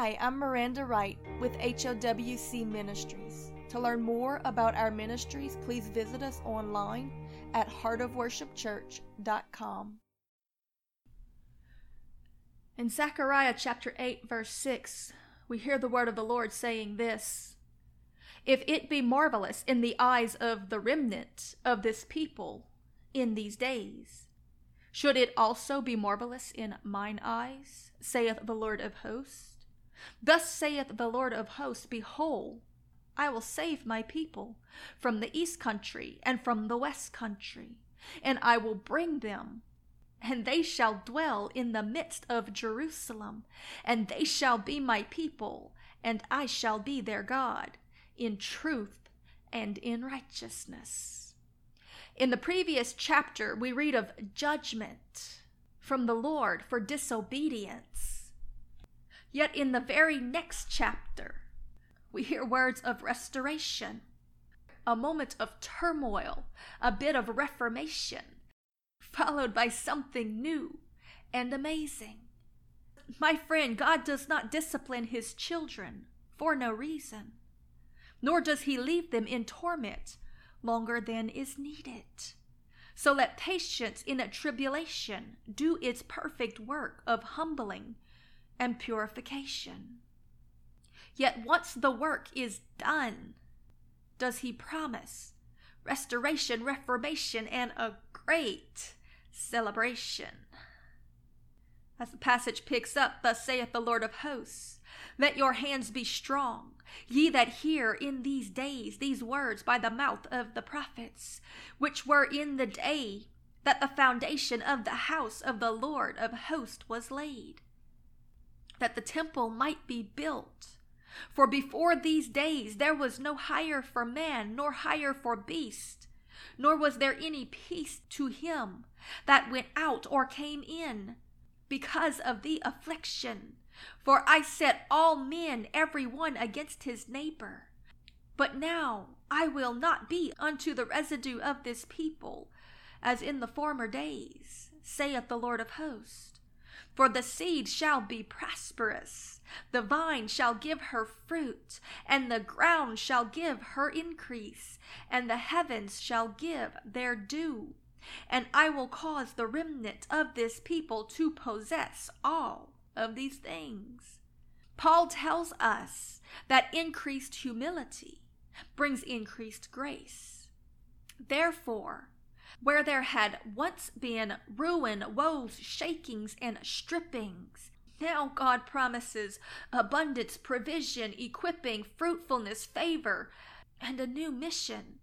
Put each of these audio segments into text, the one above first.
Hi, I'm Miranda Wright with HOWC Ministries. To learn more about our ministries, please visit us online at heartofworshipchurch.com. In Zechariah chapter 8, verse 6, we hear the word of the Lord saying this If it be marvelous in the eyes of the remnant of this people in these days, should it also be marvelous in mine eyes, saith the Lord of hosts? Thus saith the Lord of hosts Behold, I will save my people from the east country and from the west country, and I will bring them, and they shall dwell in the midst of Jerusalem, and they shall be my people, and I shall be their God, in truth and in righteousness. In the previous chapter, we read of judgment from the Lord for disobedience Yet in the very next chapter, we hear words of restoration, a moment of turmoil, a bit of reformation, followed by something new and amazing. My friend, God does not discipline his children for no reason, nor does he leave them in torment longer than is needed. So let patience in a tribulation do its perfect work of humbling and purification. Yet once the work is done, does he promise restoration, reformation, and a great celebration? As the passage picks up, thus saith the Lord of hosts, let your hands be strong, ye that hear in these days these words by the mouth of the prophets, which were in the day that the foundation of the house of the Lord of hosts was laid that the temple might be built. For before these days there was no hire for man, nor hire for beast, nor was there any peace to him that went out or came in, because of the affliction. For I set all men every one against his neighbor. But now I will not be unto the residue of this people, as in the former days, saith the Lord of hosts. For the seed shall be prosperous, the vine shall give her fruit, and the ground shall give her increase, and the heavens shall give their dew. And I will cause the remnant of this people to possess all of these things. Paul tells us that increased humility brings increased grace. Therefore, where there had once been ruin, woes, shakings, and strippings. Now God promises abundance, provision, equipping, fruitfulness, favor, and a new mission.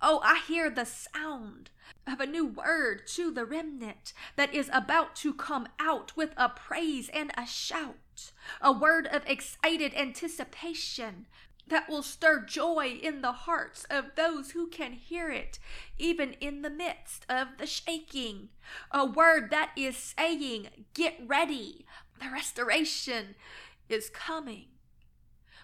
Oh, I hear the sound of a new word to the remnant that is about to come out with a praise and a shout, a word of excited anticipation, that will stir joy in the hearts of those who can hear it, even in the midst of the shaking. A word that is saying, Get ready, the restoration is coming.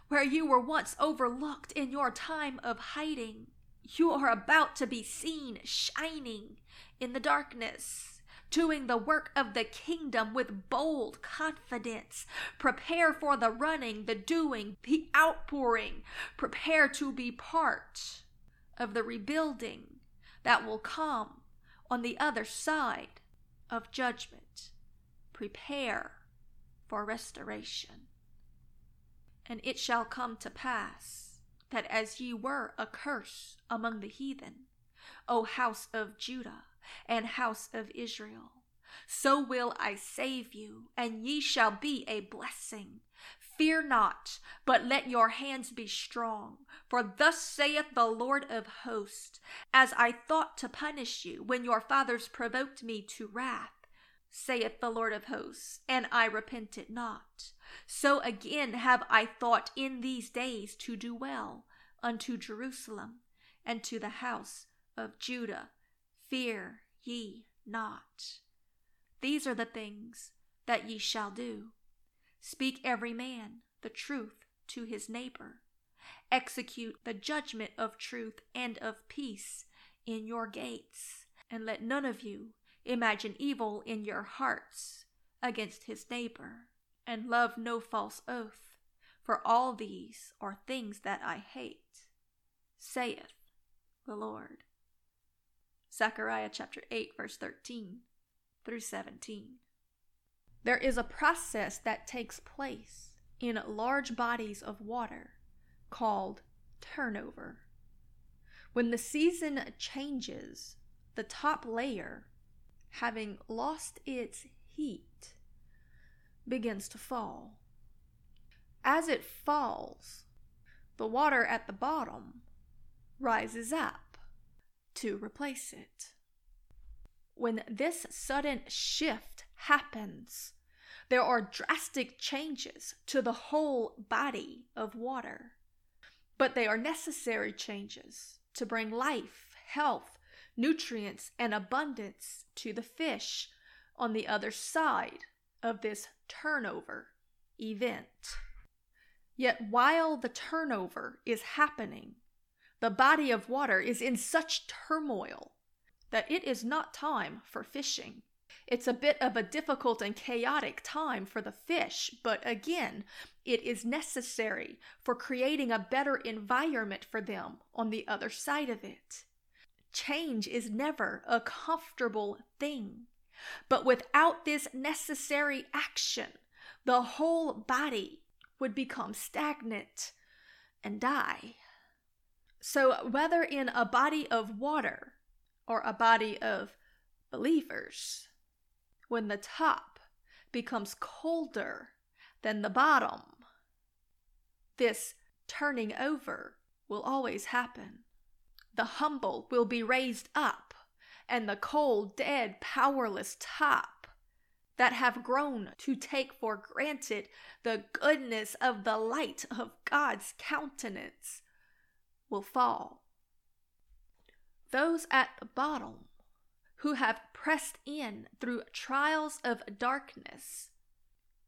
Where you were once overlooked in your time of hiding, you are about to be seen shining in the darkness doing the work of the kingdom with bold confidence. Prepare for the running, the doing, the outpouring. Prepare to be part of the rebuilding that will come on the other side of judgment. Prepare for restoration. And it shall come to pass that as ye were a curse among the heathen, O house of Judah, and house of Israel. So will I save you, and ye shall be a blessing. Fear not, but let your hands be strong. For thus saith the Lord of hosts As I thought to punish you when your fathers provoked me to wrath, saith the Lord of hosts, and I repented not. So again have I thought in these days to do well unto Jerusalem and to the house of Judah Fear ye not. These are the things that ye shall do. Speak every man the truth to his neighbor. Execute the judgment of truth and of peace in your gates, and let none of you imagine evil in your hearts against his neighbor, and love no false oath, for all these are things that I hate, saith the Lord. Zechariah chapter 8, verse 13 through 17. There is a process that takes place in large bodies of water called turnover. When the season changes, the top layer, having lost its heat, begins to fall. As it falls, the water at the bottom rises up to replace it. When this sudden shift happens, there are drastic changes to the whole body of water. But they are necessary changes to bring life, health, nutrients, and abundance to the fish on the other side of this turnover event. Yet while the turnover is happening, the body of water is in such turmoil that it is not time for fishing. It's a bit of a difficult and chaotic time for the fish, but again, it is necessary for creating a better environment for them on the other side of it. Change is never a comfortable thing, but without this necessary action, the whole body would become stagnant and die. So, whether in a body of water or a body of believers, when the top becomes colder than the bottom. This turning over will always happen. The humble will be raised up, and the cold, dead, powerless top that have grown to take for granted the goodness of the light of God's countenance will fall. Those at the bottom who have pressed in through trials of darkness,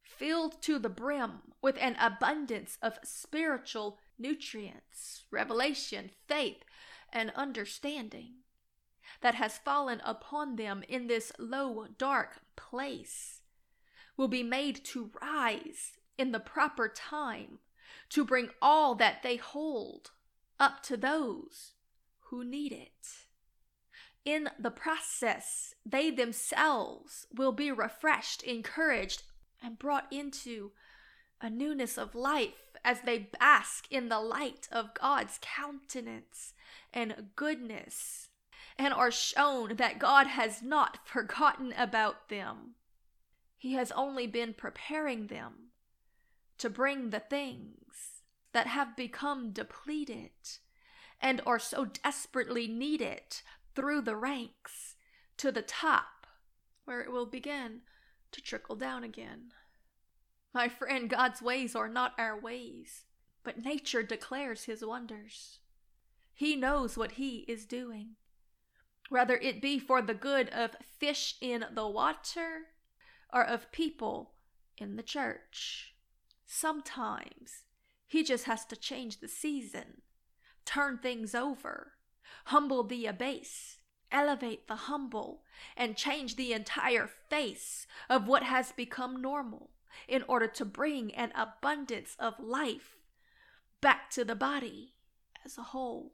filled to the brim with an abundance of spiritual nutrients, revelation, faith, and understanding that has fallen upon them in this low, dark place, will be made to rise in the proper time to bring all that they hold up to those who need it in the process, they themselves will be refreshed, encouraged, and brought into a newness of life as they bask in the light of God's countenance and goodness, and are shown that God has not forgotten about them. He has only been preparing them to bring the things that have become depleted and are so desperately needed through the ranks to the top, where it will begin to trickle down again. My friend, God's ways are not our ways, but nature declares his wonders. He knows what he is doing. Whether it be for the good of fish in the water or of people in the church. Sometimes he just has to change the season, turn things over, humble the abase, elevate the humble, and change the entire face of what has become normal in order to bring an abundance of life back to the body as a whole.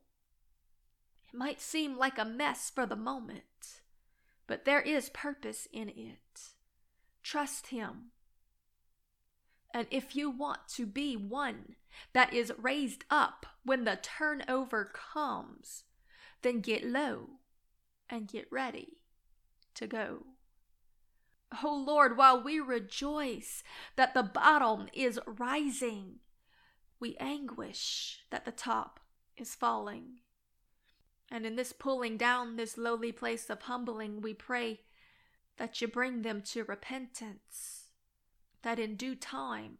It might seem like a mess for the moment, but there is purpose in it. Trust Him. And if you want to be one that is raised up when the turnover comes, then get low and get ready to go. Oh Lord, while we rejoice that the bottom is rising, we anguish that the top is falling. And in this pulling down this lowly place of humbling, we pray that you bring them to repentance, that in due time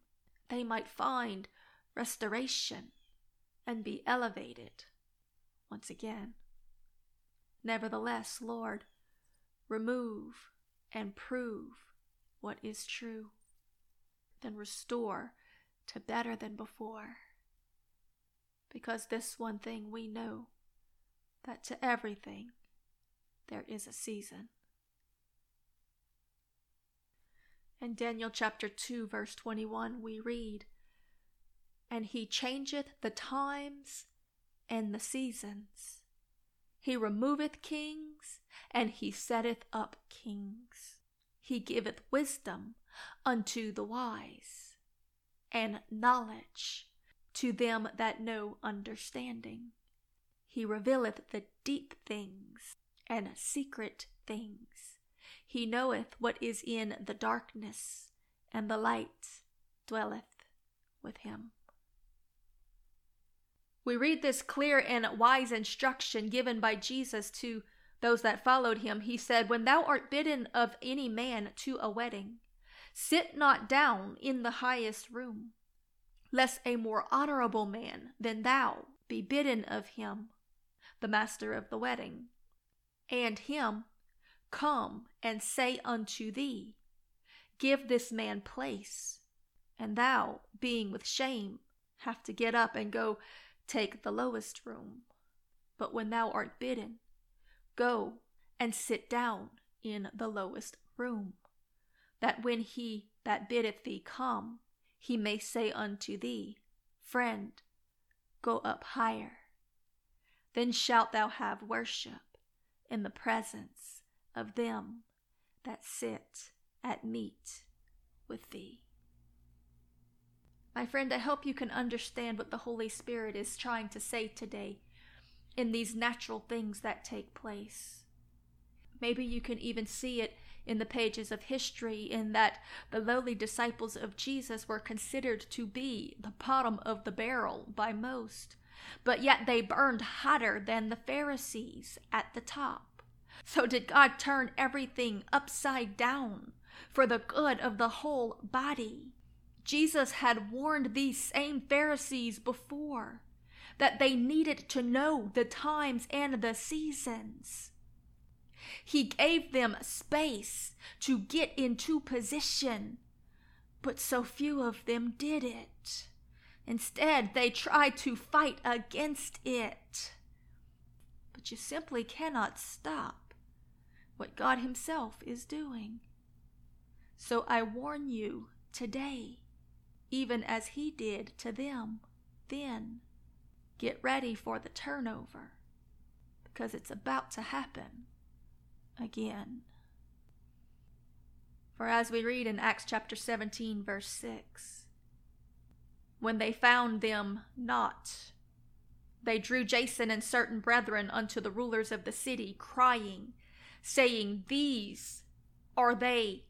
they might find restoration and be elevated once again. Nevertheless, Lord, remove and prove what is true, then restore to better than before. Because this one thing we know that to everything there is a season. In Daniel chapter 2, verse 21, we read, and he changeth the times and the seasons. He removeth kings, and he setteth up kings. He giveth wisdom unto the wise, and knowledge to them that know understanding. He revealeth the deep things and secret things. He knoweth what is in the darkness, and the light dwelleth with him. We read this clear and wise instruction given by Jesus to those that followed him. He said, When thou art bidden of any man to a wedding, sit not down in the highest room, lest a more honorable man than thou be bidden of him, the master of the wedding, and him come and say unto thee, Give this man place, and thou, being with shame, have to get up and go take the lowest room. But when thou art bidden, go and sit down in the lowest room, that when he that biddeth thee come, he may say unto thee, Friend, go up higher. Then shalt thou have worship in the presence of them that sit at meat with thee. My friend, I hope you can understand what the Holy Spirit is trying to say today in these natural things that take place. Maybe you can even see it in the pages of history, in that the lowly disciples of Jesus were considered to be the bottom of the barrel by most, but yet they burned hotter than the Pharisees at the top. So, did God turn everything upside down for the good of the whole body? Jesus had warned these same Pharisees before that they needed to know the times and the seasons. He gave them space to get into position, but so few of them did it. Instead, they tried to fight against it. But you simply cannot stop what God Himself is doing. So I warn you today even as he did to them then. Get ready for the turnover because it's about to happen again. For as we read in Acts chapter 17, verse 6, when they found them not, they drew Jason and certain brethren unto the rulers of the city, crying, saying, These are they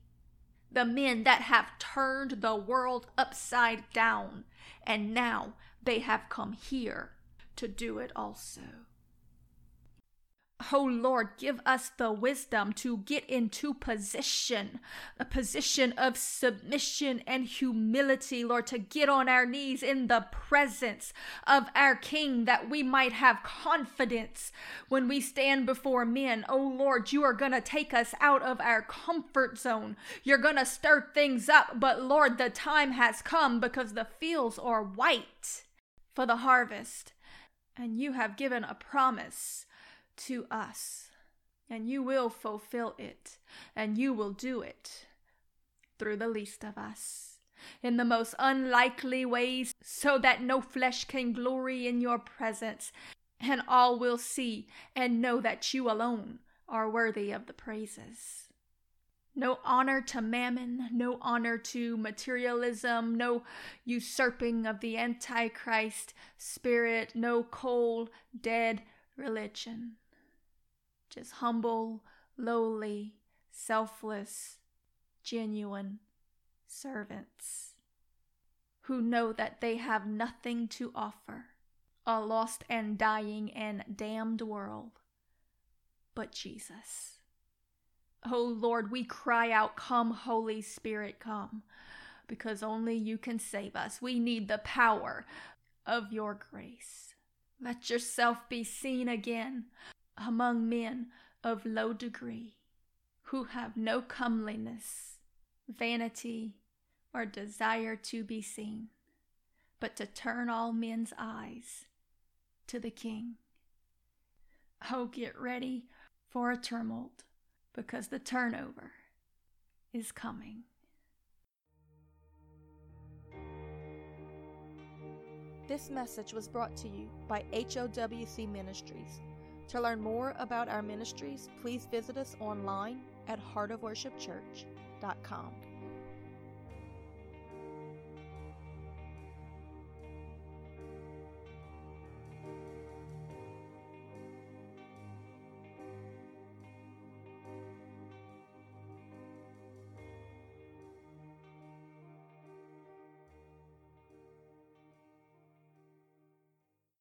the men that have turned the world upside down, and now they have come here to do it also. Oh Lord, give us the wisdom to get into position, a position of submission and humility, Lord, to get on our knees in the presence of our King, that we might have confidence when we stand before men. Oh Lord, you are going to take us out of our comfort zone. You're going to stir things up, but Lord, the time has come because the fields are white for the harvest, and you have given a promise to us, and you will fulfill it, and you will do it through the least of us, in the most unlikely ways, so that no flesh can glory in your presence, and all will see and know that you alone are worthy of the praises. No honor to mammon, no honor to materialism, no usurping of the Antichrist spirit, no cold, dead religion just humble, lowly, selfless, genuine servants who know that they have nothing to offer a lost and dying and damned world but Jesus. Oh Lord, we cry out, Come, Holy Spirit, come, because only you can save us. We need the power of your grace. Let yourself be seen again among men of low degree who have no comeliness, vanity, or desire to be seen, but to turn all men's eyes to the King. Oh, get ready for a tumult because the turnover is coming. This message was brought to you by HOWC Ministries. To learn more about our ministries, please visit us online at heartofworshipchurch.com.